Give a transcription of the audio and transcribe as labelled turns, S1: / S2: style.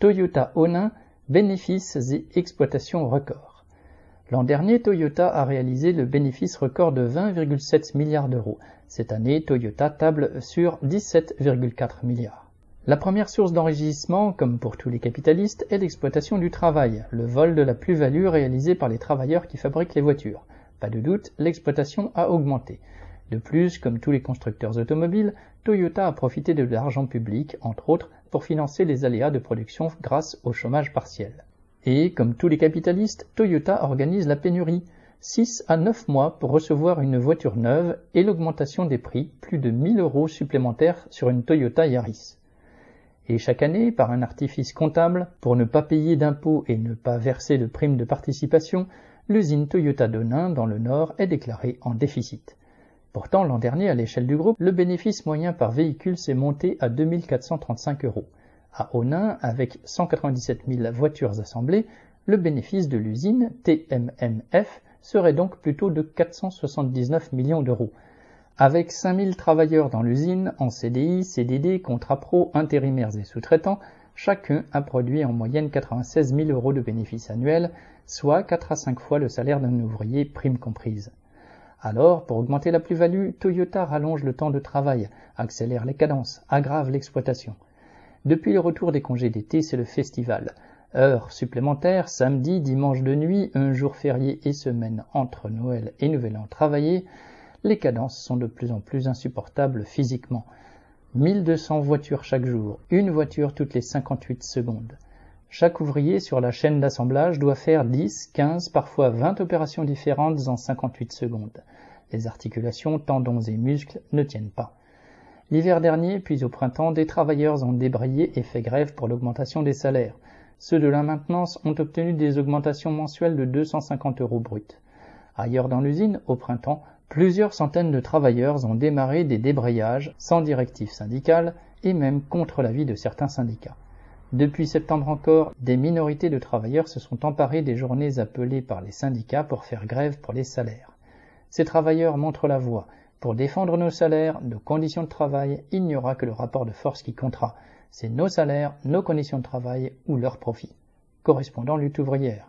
S1: Toyota Onin, bénéfices et exploitation record. L'an dernier, Toyota a réalisé le bénéfice record de 20,7 milliards d'euros. Cette année, Toyota table sur 17,4 milliards. La première source d'enrichissement, comme pour tous les capitalistes, est l'exploitation du travail, le vol de la plus-value réalisée par les travailleurs qui fabriquent les voitures. Pas de doute, l'exploitation a augmenté. De plus, comme tous les constructeurs automobiles, Toyota a profité de l'argent public, entre autres, pour financer les aléas de production grâce au chômage partiel. Et, comme tous les capitalistes, Toyota organise la pénurie. 6 à 9 mois pour recevoir une voiture neuve et l'augmentation des prix, plus de 1000 euros supplémentaires sur une Toyota Yaris. Et chaque année, par un artifice comptable, pour ne pas payer d'impôts et ne pas verser de primes de participation, l'usine Toyota d'Onin dans le Nord est déclarée en déficit. Pourtant, l'an dernier, à l'échelle du groupe, le bénéfice moyen par véhicule s'est monté à 2435 euros. À Onin, avec 197 000 voitures assemblées, le bénéfice de l'usine TMNF serait donc plutôt de 479 millions d'euros, avec 5000 travailleurs dans l'usine, en CDI, CDD, contrats pro, intérimaires et sous-traitants, chacun a produit en moyenne 96 000 euros de bénéfices annuels, soit 4 à 5 fois le salaire d'un ouvrier, prime comprise. Alors, pour augmenter la plus-value, Toyota rallonge le temps de travail, accélère les cadences, aggrave l'exploitation. Depuis le retour des congés d'été, c'est le festival. Heures supplémentaires, samedi, dimanche de nuit, un jour férié et semaine entre Noël et Nouvel An travaillé, les cadences sont de plus en plus insupportables physiquement. 1200 voitures chaque jour, une voiture toutes les 58 secondes. Chaque ouvrier sur la chaîne d'assemblage doit faire 10, 15, parfois 20 opérations différentes en 58 secondes. Les articulations, tendons et muscles ne tiennent pas. L'hiver dernier, puis au printemps, des travailleurs ont débrayé et fait grève pour l'augmentation des salaires. Ceux de la maintenance ont obtenu des augmentations mensuelles de 250 euros bruts. Ailleurs dans l'usine, au printemps, Plusieurs centaines de travailleurs ont démarré des débrayages sans directive syndicale et même contre l'avis de certains syndicats. Depuis septembre encore, des minorités de travailleurs se sont emparés des journées appelées par les syndicats pour faire grève pour les salaires. Ces travailleurs montrent la voie. Pour défendre nos salaires, nos conditions de travail, il n'y aura que le rapport de force qui comptera. C'est nos salaires, nos conditions de travail ou leur profit. Correspondant lutte ouvrière.